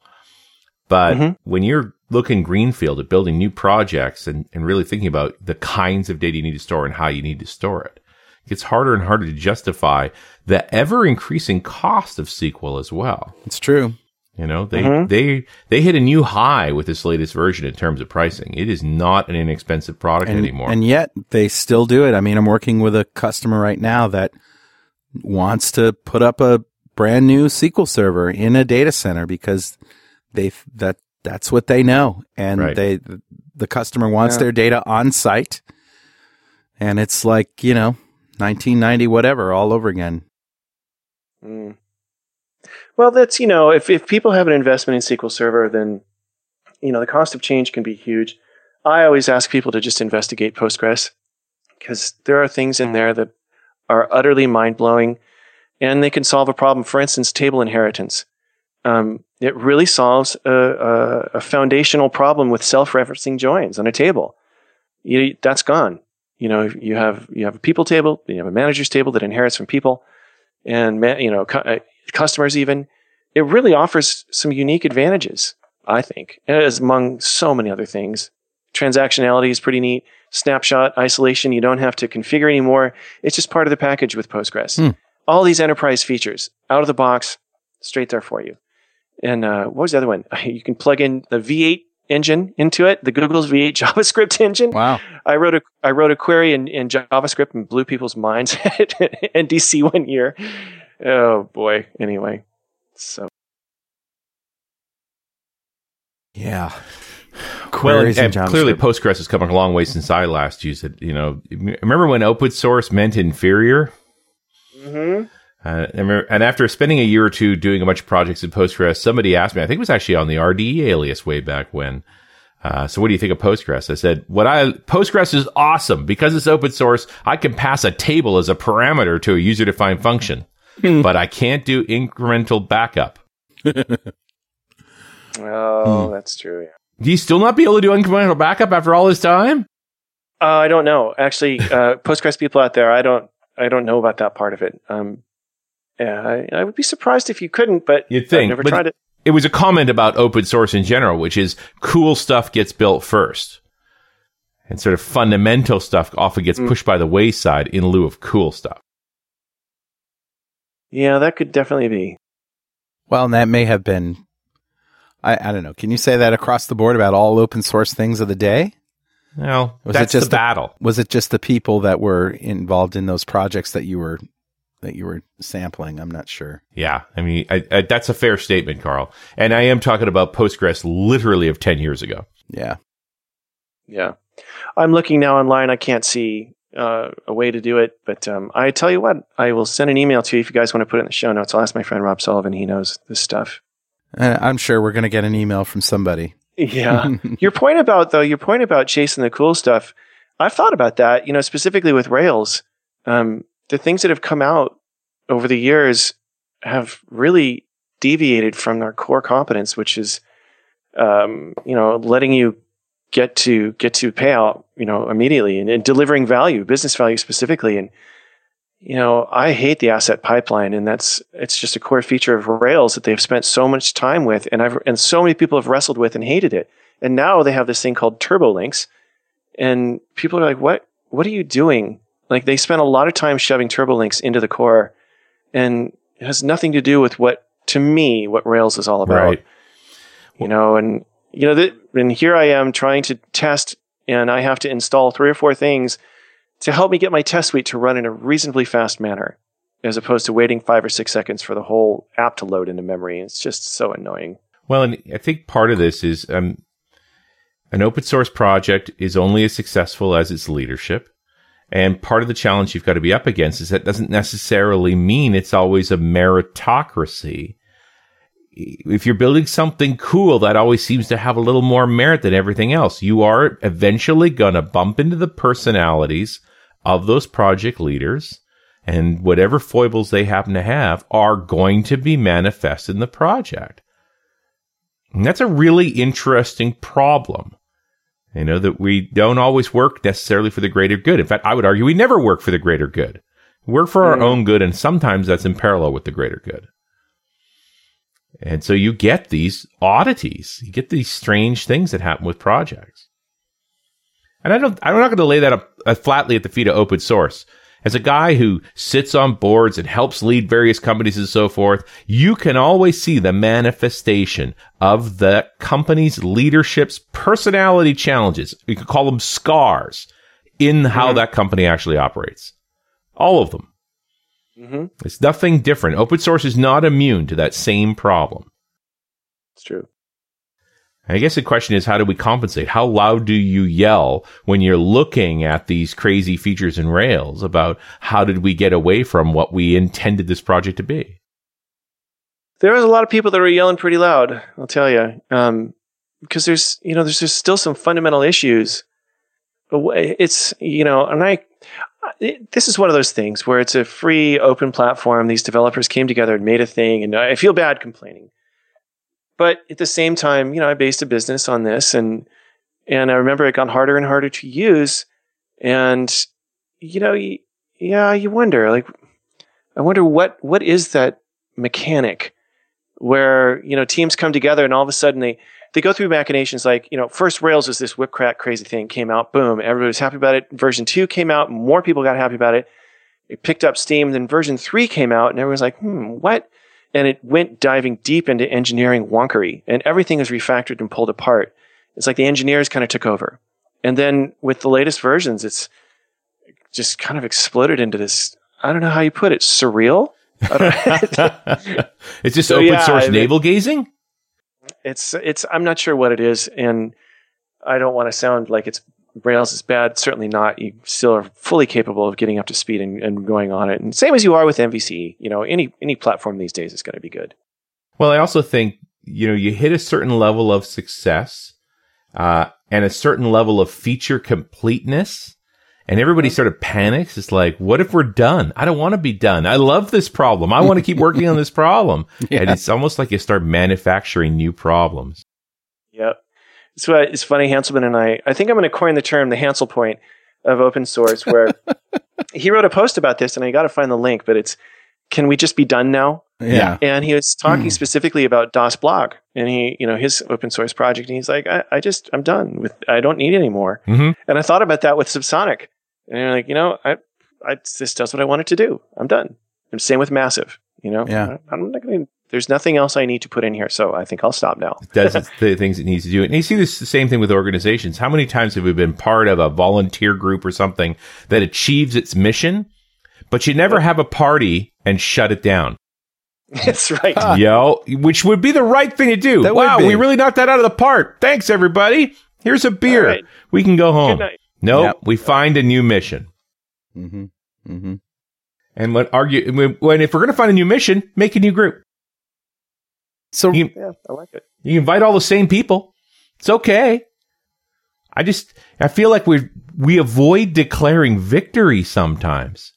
But Mhm. when you're looking greenfield at building new projects and, and really thinking about the kinds of data you need to store and how you need to store it, it gets harder and harder to justify the ever increasing cost of SQL as well. it's true. You know, they Mhm. they they hit a new high with this latest version in terms of pricing. It is not an inexpensive product and, anymore. and yet they still do it. I mean, I'm working with a customer right now that wants to put up a brand new SQL server in a data center because they that that's what they know, and Right. they the customer wants Yeah. their data on site, and it's like you know 1990 whatever all over again. Mm. Well, that's, you know, if, if people have an investment in SQL Server, then, you know, the cost of change can be huge. I always ask people to just investigate Postgres because there are things in there that are utterly mind blowing and they can solve a problem. For instance, table inheritance. Um, it really solves a, a, a foundational problem with self-referencing joins on a table. You, that's gone. You know, you have you have a people table, you have a managers table that inherits from people, and you know uh, customers even. It really offers some unique advantages, I think, as among so many other things. Transactionality is pretty neat. Snapshot isolation, you don't have to configure anymore. It's just part of the package with Postgres. Hmm. All these enterprise features out of the box, straight there for you. And uh, what was the other one? [laughs] You can plug in the V8 engine into it, the Google's V8 [laughs] JavaScript engine. Wow, I wrote a I wrote a query in, in JavaScript and blew people's minds [laughs] at NDC one year. Oh boy. Anyway, so yeah. well, Queries and clearly Postgres has come a long way since I last used it. You know, remember when open source meant inferior? mm-hmm. Uh, and remember- and after spending a year or two doing a bunch of projects in Postgres, somebody asked me, I think it was actually on the RDE alias way back when. Uh, so what do you think of Postgres? I said, what I, Postgres is awesome because it's open source. I can pass a table as a parameter to a user defined function, but I can't do incremental backup. [laughs] oh, that's true. Yeah. Do you still not be able to do incremental backup after all this time? Uh, I don't know. Actually, uh, [laughs] Postgres people out there, I don't I don't know about that part of it. Um, yeah, I, I would be surprised if you couldn't, but You'd think, I've never but- tried it. it was a comment about open source in general, which is cool stuff gets built first. And sort of fundamental stuff often gets Mm. pushed by the wayside in lieu of cool stuff. Yeah, that could definitely be. Well, and that may have been. I, I don't know. Can you say that across the board about all open source things of the day? Well, Was that's it just the a- battle. Was it just the people that were involved in those projects that you were that you were sampling? I'm not sure. Yeah. I mean, I, I, that's a fair statement, Carl. And I am talking about Postgres literally of 10 years ago. Yeah. Yeah. I'm looking now online. I can't see uh, a way to do it, but um, I tell you what, I will send an email to you if you guys want to put it in the show notes. I'll ask my friend Rob Sullivan. He knows this stuff. Uh, I'm sure we're going to get an email from somebody. Yeah. [laughs] your point about though, your point about chasing the cool stuff. I've thought about that, you know, specifically with Rails. Um, the things that have come out over the years have really deviated from their core competence, which is, um, you know, letting you get to get to payout, you know, immediately and, and delivering value, business value specifically. And you know, I hate the asset pipeline, and that's it's just a core feature of Rails that they've spent so much time with, and I've and so many people have wrestled with and hated it. And now they have this thing called Turbolinks, and people are like, "What? What are you doing?" Like they spent a lot of time shoving Turbolinks into the core, and it has nothing to do with what, to me, what Rails is all about. Right. You know, and you know, that, and here I am trying to test, and I have to install three or four things to help me get my test suite to run in a reasonably fast manner, as opposed to waiting five or six seconds for the whole app to load into memory. It's just so annoying. Well, and I think part of this is um, an open source project is only as successful as its leadership. And part of the challenge you've got to be up against is that doesn't necessarily mean it's always a meritocracy. If you're building something cool, that always seems to have a little more merit than everything else. You are eventually going to bump into the personalities of those project leaders and whatever foibles they happen to have are going to be manifest in the project. And that's a really interesting problem. You know, that we don't always work necessarily for the greater good. In fact, I would argue we never work for the greater good. We work for our Mm. own good, and sometimes that's in parallel with the greater good. And so you get these oddities, you get these strange things that happen with projects. And I don't, I'm not going to lay that up uh, flatly at the feet of open source. As a guy who sits on boards and helps lead various companies and so forth, you can always see the manifestation of the company's leadership's personality challenges. You could call them scars in how that company actually operates. All of them. Mm-hmm. It's nothing different. Open source is not immune to that same problem. It's true. I guess the question is, how do we compensate? How loud do you yell when you're looking at these crazy features and Rails about how did we get away from what we intended this project to be? There was a lot of people that were yelling pretty loud. I'll tell you, um, because there's you know there's still some fundamental issues. It's you know, and I it, this is one of those things where it's a free open platform. These developers came together and made a thing, and I feel bad complaining. But at the same time, you know, I based a business on this, and and I remember it got harder and harder to use, and you know, y- yeah, you wonder like, I wonder what what is that mechanic where you know teams come together and all of a sudden they they go through machinations like you know first Rails was this whip crack crazy thing came out boom everybody was happy about it. Version two came out more people got happy about it. It picked up steam then version three came out and everyone's like hmm what and it went diving deep into engineering wonkery and everything was refactored and pulled apart. It's like the engineers kind of took over. And then with the latest versions it's just kind of exploded into this I don't know how you put it surreal? [laughs] It's just So, open yeah, source I- navel gazing? it's it's I'm not sure what it is, and I don't want to sound like it's Rails is bad. Certainly not. You still are fully capable of getting up to speed and, and going on it. And same as you are with MVC. You know, any any platform these days is going to be good. Well, I also think, you know, you hit a certain level of success, uh, and a certain level of feature completeness. And everybody sort of panics. It's like, what if we're done? I don't want to be done. I love this problem. I want to keep [laughs] working on this problem. And it's almost like you start manufacturing new problems. Yep. So it's funny. Hanselman and I. I think I'm going to coin the term the Hansel point of open source, where [laughs] he wrote a post about this, and I got to find the link. But it's can we just be done now? Yeah. and he was talking specifically about dasBlog and he, you know, his open source project. And he's like, I, I just, I'm done with, I don't need it anymore. Mhm. And I thought about that with Subsonic and you're like, you know, I, I, this does what I wanted to do. I'm done. And same with Massive, you know, Yeah. I, am not going to, there's nothing else I need to put in here. So I think I'll stop now. [laughs] It does the things it needs to do. And you see this the same thing with organizations. How many times have we been part of a volunteer group or something that achieves its mission, but you never have a party and shut it down? That's right. Yo, which would be the right thing to do. That would wow, be. we really knocked that out of the park. Thanks, everybody. Here's a beer. All right. We can go home. Good night. No, Yep. we find a new mission. Mm-hmm. Mm-hmm. And when argue when, when if we're going to find a new mission, make a new group. So You, Yeah, I like it. you invite all the same people. It's okay. I just I feel like we we avoid declaring victory sometimes.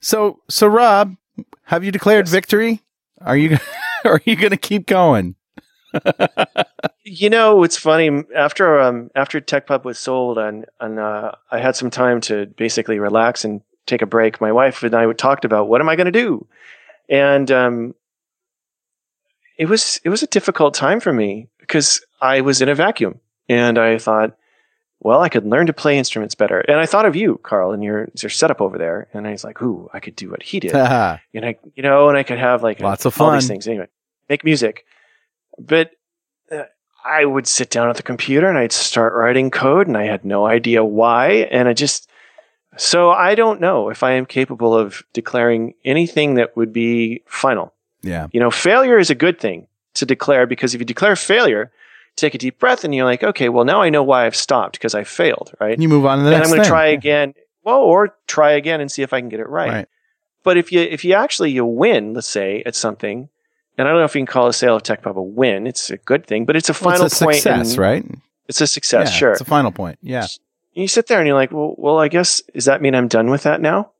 So, so Rob, have you declared yes. victory? Are you [laughs] are you going to keep going? [laughs] you know, it's funny. After um after Tekpub was sold, and and uh, I had some time to basically relax and take a break. My wife and I talked about what am I going to do, and um, it was it was a difficult time for me because I was in a vacuum, and I thought, well, I could learn to play instruments better. And I thought of you, Carl, and your your setup over there. And I was like, ooh, I could do what he did. [laughs] and I, you know, and I could have like lots a, of fun. All these things anyway, make music. But uh, I would sit down at the computer and I'd start writing code, and I had no idea why. And I just so I don't know if I am capable of declaring anything that would be final. Yeah. You know, failure is a good thing to declare because if you declare failure, take a deep breath and you're like, okay, well now I know why I've stopped because I failed, right? And you move on to the and next. I'm going to try again. Well, or try again and see if I can get it right. right. But if you if you actually you win, let's say at something, and I don't know if you can call a sale of Tekpub a win. It's a good thing, but it's a final well, it's a point. Success, in, right? It's a success. Yeah, sure, it's a final point. Yeah. And you sit there and you're like, well, well, I guess does that mean I'm done with that now?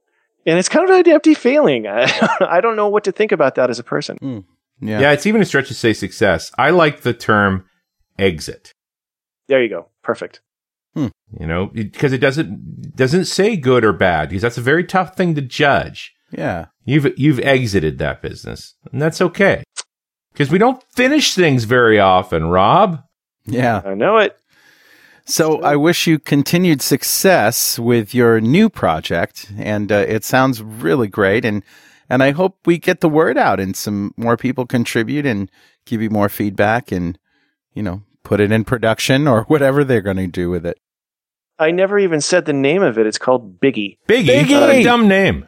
And it's kind of an empty feeling. I, [laughs] I don't know what to think about that as a person. Mm. Yeah. Yeah, it's even a stretch to say success. I like the term exit. There you go. Perfect. Hmm. You know, because it doesn't doesn't say good or bad because that's a very tough thing to judge. Yeah. You've you've exited that business, and that's okay. Because we don't finish things very often, Rob. Yeah. I know it. So I wish you continued success with your new project, and uh, it sounds really great. And and I hope we get the word out, and some more people contribute and give you more feedback, and you know put it in production or [laughs] whatever they're going to do with it. I never even said the name of it. It's called Biggy. Biggy, Biggy. a dumb name.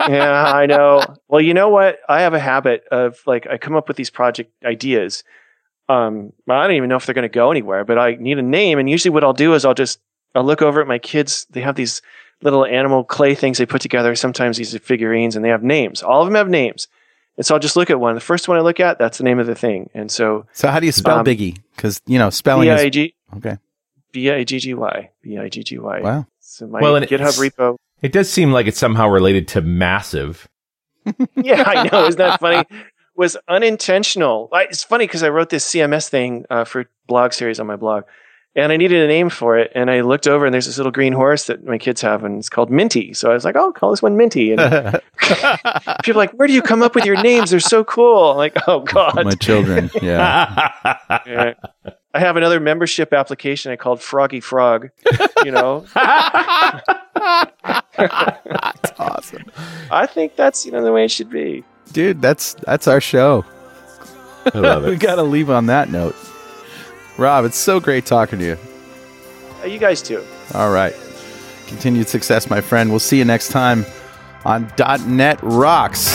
[laughs] yeah, I know. Well, you know what? I have a habit of like I come up with these project ideas. Um, I don't even know if they're going to go anywhere, but I need a name. And usually, what I'll do is I'll just I'll look over at my kids. They have these little animal clay things they put together. Sometimes these are figurines, and they have names. All of them have names. And so I'll just look at one. The first one I look at, that's the name of the thing. And so, so how do you spell um, Biggy? Because you know spelling B-I-G- is okay. B i g g y b i g g y. Wow. So my well, GitHub repo. It does seem like it's somehow related to massive. [laughs] yeah, I know. Isn't that funny? [laughs] Was unintentional. It's funny because I wrote this CMS thing uh, for blog series on my blog, and I needed a name for it. And I looked over, and there's this little green horse that my kids have, and it's called Minty. So I was like, "Oh, call this one Minty." And [laughs] people are like, "Where do you come up with your names? They're so cool." I'm like, "Oh God, my children." [laughs] Yeah. yeah. I have another membership application I called Froggy Frog. You know, [laughs] that's awesome. I think that's you know the way it should be, dude. That's that's our show. I love [laughs] it. we got to leave on that note. Rob, it's so great talking to you. Uh, you guys too. All right. Continued success, my friend. We'll see you next time on .NET Rocks.